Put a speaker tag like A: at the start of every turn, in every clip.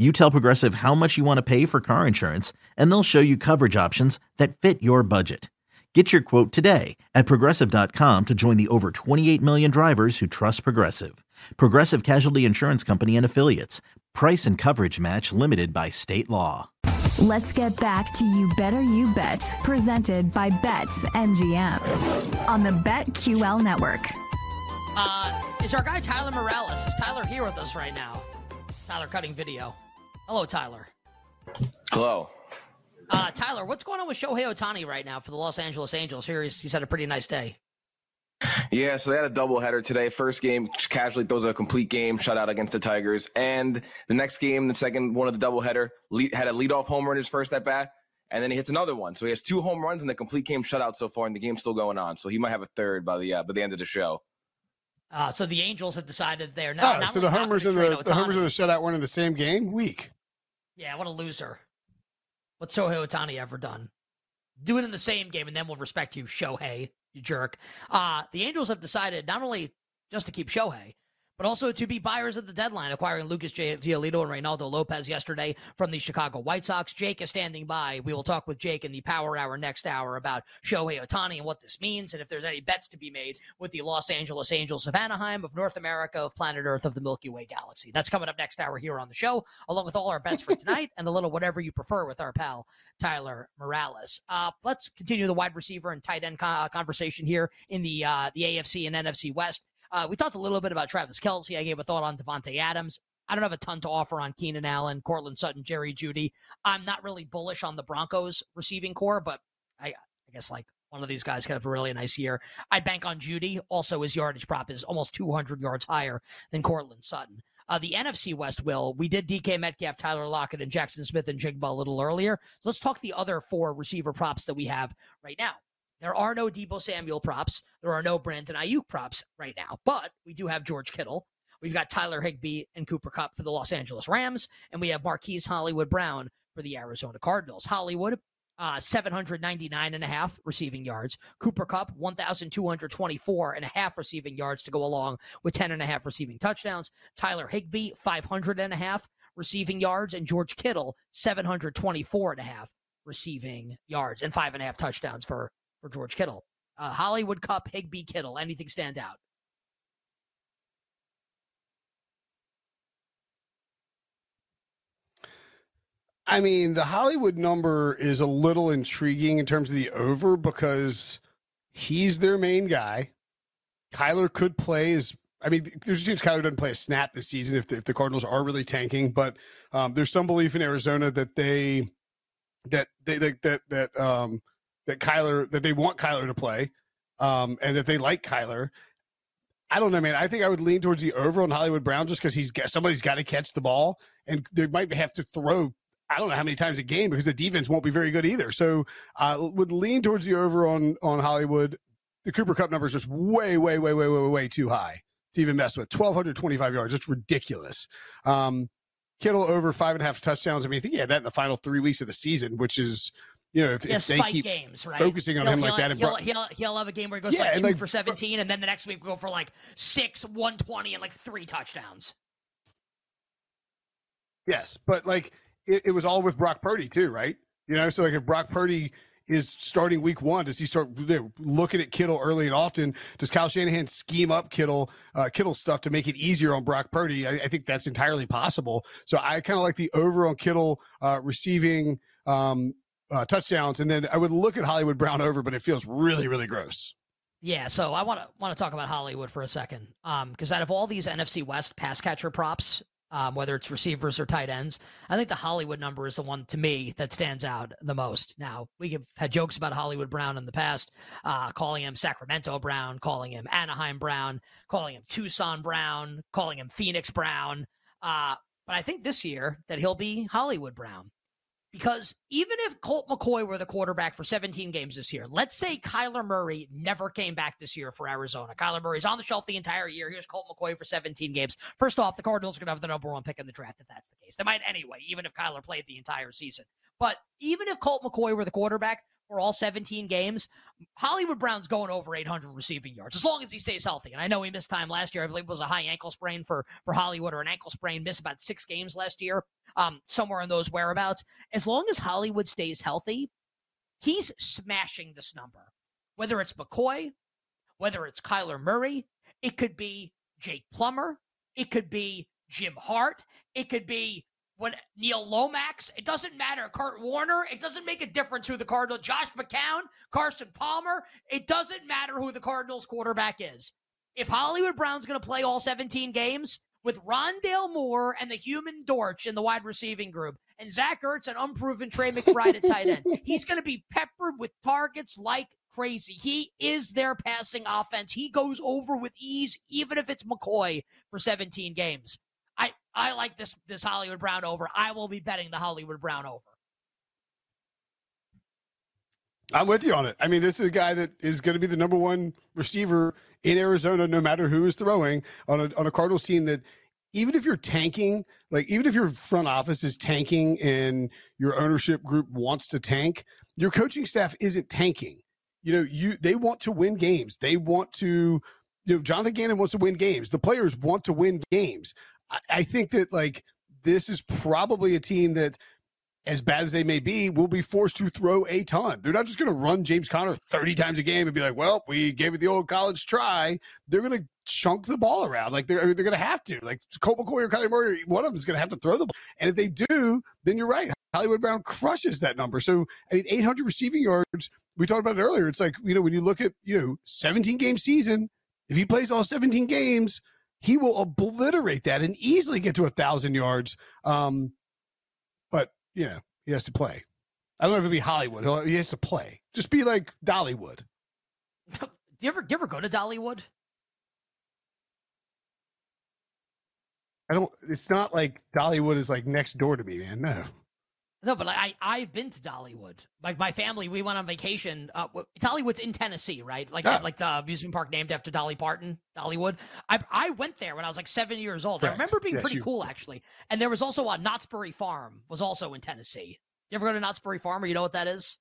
A: You tell Progressive how much you want to pay for car insurance, and they'll show you coverage options that fit your budget. Get your quote today at progressive.com to join the over 28 million drivers who trust Progressive. Progressive Casualty Insurance Company and Affiliates. Price and coverage match limited by state law.
B: Let's get back to You Better You Bet, presented by Bet MGM on the BetQL network.
C: Uh, is our guy Tyler Morales? Is Tyler here with us right now? Tyler cutting video. Hello, Tyler.
D: Hello.
C: Uh, Tyler, what's going on with Shohei Ohtani right now for the Los Angeles Angels? Here he's, he's had a pretty nice day.
D: Yeah, so they had a doubleheader today. First game, casually throws a complete game shutout against the Tigers, and the next game, the second one of the doubleheader, lead, had a leadoff homer in his first at bat, and then he hits another one. So he has two home runs and the complete game shutout so far, and the game's still going on. So he might have a third by the uh, by the end of the show.
C: Uh, so the Angels have decided they're not.
E: Oh,
C: not
E: so the
C: really
E: homers
C: not
E: and
C: gonna
E: the,
C: trade
E: the homers
C: Ohtani.
E: and the shutout weren't in the same game. Weak.
C: Yeah, what a loser. What's Shohei Ohtani ever done? Do it in the same game, and then we'll respect you, Shohei, you jerk. Uh, the Angels have decided not only just to keep Shohei, but also to be buyers at the deadline, acquiring Lucas J- Giolito and Reynaldo Lopez yesterday from the Chicago White Sox. Jake is standing by. We will talk with Jake in the Power Hour next hour about Shohei Ohtani and what this means, and if there's any bets to be made with the Los Angeles Angels of Anaheim, of North America, of planet Earth, of the Milky Way galaxy. That's coming up next hour here on the show, along with all our bets for tonight and a little whatever you prefer with our pal Tyler Morales. Uh, let's continue the wide receiver and tight end co- conversation here in the uh, the AFC and NFC West. Uh, we talked a little bit about Travis Kelce. I gave a thought on Davante Adams. I don't have a ton to offer on Keenan Allen, Courtland Sutton, Jerry Jeudy. I'm not really bullish on the Broncos receiving core, but I, I guess like one of these guys could have a really nice year. I bank on Jeudy. Also, his yardage prop is almost 200 yards higher than Courtland Sutton. Uh, the NFC West, Will, we did DK Metcalf, Tyler Lockett, and Jaxon Smith-Njigba a little earlier. So let's talk the other four receiver props that we have right now. There are no Deebo Samuel props. There are no Brandon Aiyuk props right now, but we do have George Kittle. We've got Tyler Higbee and Cooper Kupp for the Los Angeles Rams, and we have Marquise Hollywood Brown for the Arizona Cardinals. Hollywood, uh, 799 and a half receiving yards. Cooper Kupp, 1,224 and a half receiving yards to go along with 10 and a half receiving touchdowns. Tyler Higbee, 500 and a half receiving yards, and George Kittle, 724 and a half receiving yards and five and a half touchdowns for for George Kittle. Uh, Hollywood Kupp, Higbee Kittle. Anything stand out?
E: I mean, the Hollywood number is a little intriguing in terms of the over because he's their main guy. Kyler could play as I mean, there's a chance Kyler doesn't play a snap this season if the, if the Cardinals are really tanking, but um, there's some belief in Arizona that they that they that that that um that Kyler that they want Kyler to play, um, and that they like Kyler. I don't know, man. I think I would lean towards the over on Hollywood Brown just because he's got somebody's got to catch the ball, and they might have to throw. I don't know how many times a game because the defense won't be very good either. So I uh, would lean towards the over on on Hollywood. The Cooper Kupp number is just way, way, way, way, way, way too high to even mess with. Twelve hundred twenty-five yards, it's ridiculous. Um, Kittle over five and a half touchdowns. I mean, I think he had that in the final three weeks of the season, which is, you know, if, if they keep
C: games, right?
E: focusing on
C: He'll-
E: him like
C: he'll-
E: that, and
C: he'll, he'll, he'll have a game where he goes
E: Yeah,
C: like two
E: like-
C: for 17, and then the next week we go for like six, 120, and like three touchdowns.
E: Yes, but like it, it was all with Brock Purdy too, right? You know, so like if Brock Purdy is starting week one, does he start looking at Kittle early and often? Does Kyle Shanahan scheme up Kittle uh, Kittle stuff to make it easier on Brock Purdy? I, I think that's entirely possible. So I kind of like the over on Kittle uh, receiving um, uh, touchdowns, and then I would look at Hollywood Brown over, but it feels really really gross.
C: Yeah, so I want to want to talk about Hollywood for a second, um, because out of all these NFC West pass catcher props, um, whether it's receivers or tight ends. I think the Hollywood number is the one to me that stands out the most. Now, we have had jokes about Hollywood Brown in the past, uh, calling him Sacramento Brown, calling him Anaheim Brown, calling him Tucson Brown, calling him Phoenix Brown. Uh, but I think this year that he'll be Hollywood Brown. Because even if Colt McCoy were the quarterback for 17 games this year, let's say Kyler Murray never came back this year for Arizona. Kyler Murray's on the shelf the entire year. Here's Colt McCoy for 17 games. First off, the Cardinals are going to have the number one pick in the draft if that's the case. They might anyway, even if Kyler played the entire season. But even if Colt McCoy were the quarterback, for all 17 games, Hollywood Brown's going over 800 receiving yards as long as he stays healthy. And I know he missed time last year. I believe it was a high ankle sprain for for Hollywood or an ankle sprain. Missed about six games last year, um, somewhere in those whereabouts. As long as Hollywood stays healthy, he's smashing this number. Whether it's McCoy, whether it's Kyler Murray, it could be Jake Plummer, it could be Jim Hart, it could be when Neil Lomax, it doesn't matter. Kurt Warner, it doesn't make a difference who the Cardinals, Josh McCown, Carson Palmer, it doesn't matter who the Cardinals quarterback is. If Hollywood Brown's going to play all 17 games with Rondale Moore and the human Dortch in the wide receiving group and Zach Ertz and unproven Trey McBride at tight end, he's going to be peppered with targets like crazy. He is their passing offense. He goes over with ease, even if it's McCoy for 17 games. I I like this this Hollywood Brown over. I will be betting the Hollywood Brown over.
E: I'm with you on it. I mean, this is a guy that is going to be the number one receiver in Arizona, no matter who is throwing on a on a Cardinals team that even if you're tanking, like even if your front office is tanking and your ownership group wants to tank, your coaching staff isn't tanking. You know, you they want to win games. They want to you know, Jonathan Gannon wants to win games. The players want to win games. I, I think that like this is probably a team that as bad as they may be, will be forced to throw a ton. They're not just going to run James Conner 30 times a game and be like, well, we gave it the old college try. They're going to chunk the ball around. Like they're, they're going to have to. Like Colt McCoy or Kyler Murray, one of them is going to have to throw the ball. And if they do, then you're right. Hollywood Brown crushes that number. So, I mean, 800 receiving yards, we talked about it earlier. It's like, you know, when you look at, you know, 17 game season, if he plays all 17 games, he will obliterate that and easily get to a thousand yards. Um, but you know, he has to play. I don't know if it'd be Hollywood. He has to play. Just be like Dollywood.
C: do you ever do you ever go to Dollywood?
E: I don't. It's not like Dollywood is like next door to me, man. No.
C: No, but like, I I've been to Dollywood. Like my family, we went on vacation. Uh, Dollywood's in Tennessee, right? Like like the amusement park named after Dolly Parton, Dollywood. I I went there when I was like seven years old. Correct. I remember being yes, pretty you... cool actually. And there was also a Knott's Berry Farm was also in Tennessee. You ever go to Knott's Berry Farm? Or you know what that is?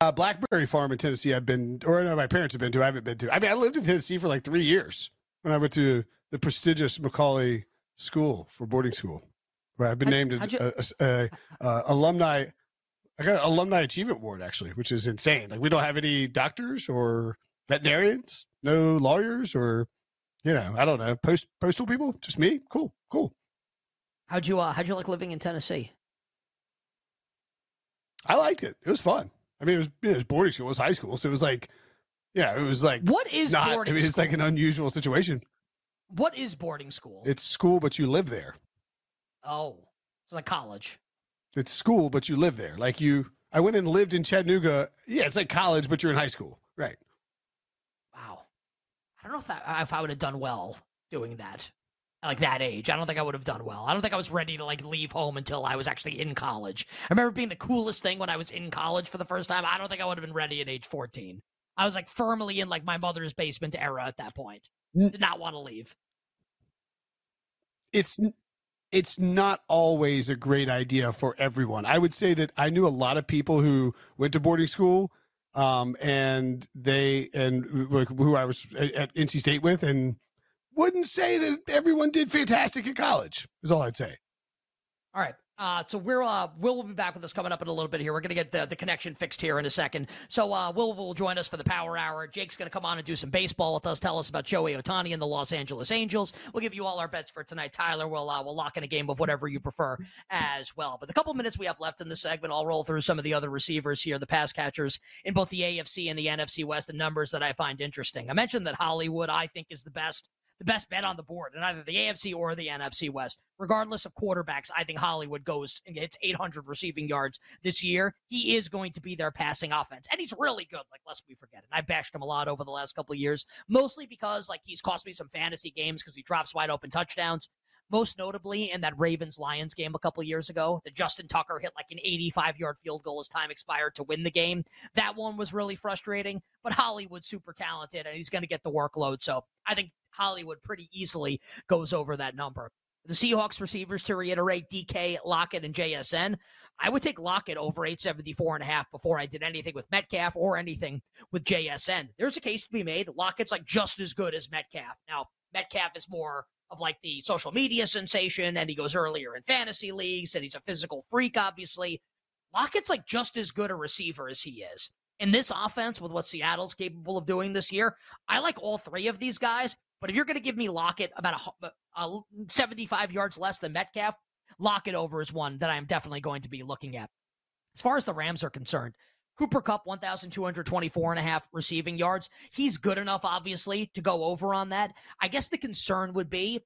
E: Uh, Blackberry Farm in Tennessee. I've been, or no, my parents have been to. I haven't been to. I mean, I lived in Tennessee for like three years when I went to the prestigious McCallie School for boarding school. I've been named a, a, a, a, alumni. I got an alumni achievement award actually, which is insane. Like we don't have any doctors or veterinarians, no lawyers or you know, I don't know, post postal people, just me. Cool, cool.
C: How'd you uh, how'd you like living in Tennessee?
E: I liked it. It was fun. I mean, it was, it was boarding school. It was high school, so it was like, yeah, it was like
C: what is
E: not,
C: boarding?
E: I mean, it's
C: school?
E: like an unusual situation.
C: What is boarding school?
E: It's school, but you live there.
C: Oh, it's like college.
E: It's school, but you live there. Like you, I went and lived in Chattanooga. Yeah, it's like college, but you're in high school, right?
C: Wow. I don't know if that, if I would have done well doing that, like that age. I don't think I would have done well. I don't think I was ready to like leave home until I was actually in college. I remember being the coolest thing when I was in college for the first time. I don't think I would have been ready at age 14. I was like firmly in like my mother's basement era at that point. Did not want to leave.
E: It's it's not always a great idea for everyone. I would say that I knew a lot of people who went to boarding school um, and they and like who I was at NC State with and wouldn't say that everyone did fantastic in college. Is all I'd say.
C: All right. Uh, so we're uh, Will will be back with us coming up in a little bit here. We're gonna get the, the connection fixed here in a second. So uh, Will will join us for the Power Hour. Jake's gonna come on and do some baseball with us. Tell us about Shohei Ohtani and the Los Angeles Angels. We'll give you all our bets for tonight. Tyler will uh, will lock in a game of whatever you prefer as well. But the couple minutes we have left in the segment, I'll roll through some of the other receivers here, the pass catchers in both the AFC and the NFC West, the numbers that I find interesting. I mentioned that Hollywood I think is the best the best bet on the board in either the AFC or the NFC West. Regardless of quarterbacks, I think Hollywood goes and gets 800 receiving yards this year. He is going to be their passing offense, and he's really good. Like, lest we forget it. I bashed him a lot over the last couple of years, mostly because like he's cost me some fantasy games because he drops wide open touchdowns most notably in that Ravens Lions game a couple years ago. The Justin Tucker hit like an 85 yard field goal as time expired to win the game. That one was really frustrating, but Hollywood's super talented and he's going to get the workload. So I think Hollywood pretty easily goes over that number. The Seahawks receivers, to reiterate, DK, Lockett, and JSN. I would take Lockett over 874 and a half before I did anything with Metcalf or anything with JSN. There's a case to be made. Lockett's like just as good as Metcalf. Now, Metcalf is more of like the social media sensation, and he goes earlier in fantasy leagues, and he's a physical freak, obviously. Lockett's like just as good a receiver as he is. In this offense, with what Seattle's capable of doing this year, I like all three of these guys. But if you're going to give me Lockett about a, uh, a 75 yards less than Metcalf, Lockett over is one that I'm definitely going to be looking at. As far as the Rams are concerned, Cooper Kupp, 1,224 and a half receiving yards. He's good enough, obviously, to go over on that. I guess the concern would be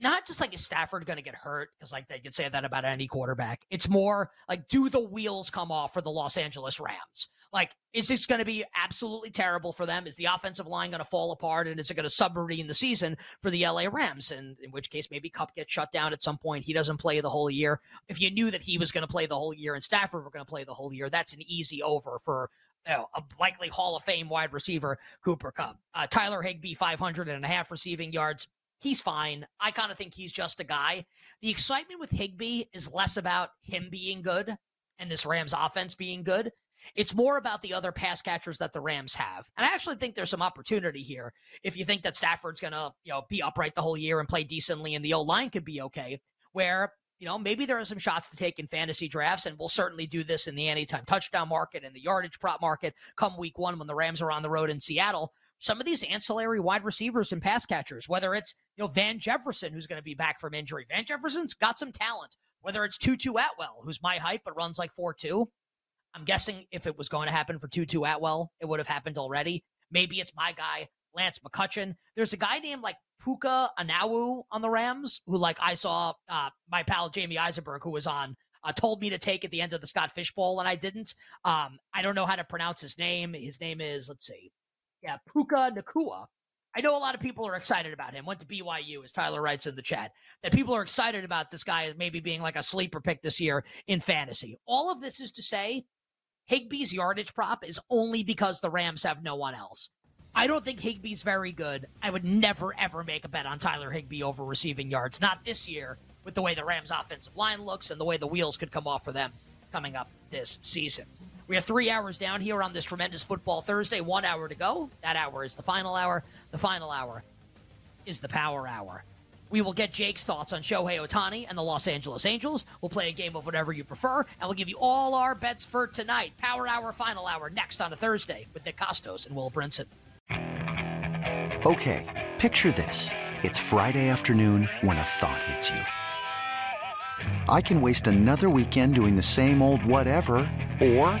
C: not just like is Stafford going to get hurt because like they could say that about any quarterback. It's more like do the wheels come off for the Los Angeles Rams? Like is this going to be absolutely terrible for them? Is the offensive line going to fall apart and is it going to submarine the season for the LA Rams? And in which case maybe Kupp gets shut down at some point. He doesn't play the whole year. If you knew that he was going to play the whole year and Stafford were going to play the whole year, that's an easy over for you know, a likely Hall of Fame wide receiver, Cooper Kupp. Uh, Tyler Higbee, 500 and a half receiving yards he's fine. I kind of think he's just a guy. The excitement with Higbee is less about him being good and this Rams offense being good. It's more about the other pass catchers that the Rams have. And I actually think there's some opportunity here. If you think that Stafford's going to, you know, be upright the whole year and play decently and the old line could be okay, where you know, maybe there are some shots to take in fantasy drafts, and we'll certainly do this in the anytime touchdown market and the yardage prop market come week one when the Rams are on the road in Seattle some of these ancillary wide receivers and pass catchers, whether it's you know Van Jefferson, who's going to be back from injury. Van Jefferson's got some talent. Whether it's Tutu Atwell, who's my hype but runs like four two. I'm guessing if it was going to happen for Tutu Atwell, it would have happened already. Maybe it's my guy Lance McCutcheon. There's a guy named like Puka Anawu on the Rams who like I saw uh, my pal Jamey Eisenberg who was on uh, told me to take at the end of the Scott Fish Bowl and I didn't. Um, I don't know how to pronounce his name. His name is let's see, yeah, Puka Nacua. I know a lot of people are excited about him. Went to BYU, as Tyler writes in the chat, that people are excited about this guy as maybe being like a sleeper pick this year in fantasy. All of this is to say, Higbee's yardage prop is only because the Rams have no one else. I don't think Higbee's very good. I would never, ever make a bet on Tyler Higbee over receiving yards. Not this year, with the way the Rams' offensive line looks and the way the wheels could come off for them coming up this season. We have three hours down here on this tremendous football Thursday. One hour to go. That hour is the final hour. The final hour is the power hour. We will get Jake's thoughts on Shohei Ohtani and the Los Angeles Angels. We'll play a game of whatever you prefer, and we'll give you all our bets for tonight. Power hour, final hour, next on a Thursday with Nick Kostos and Will Brinson.
F: Okay, picture this. It's Friday afternoon when a thought hits you. I can waste another weekend doing the same old whatever, or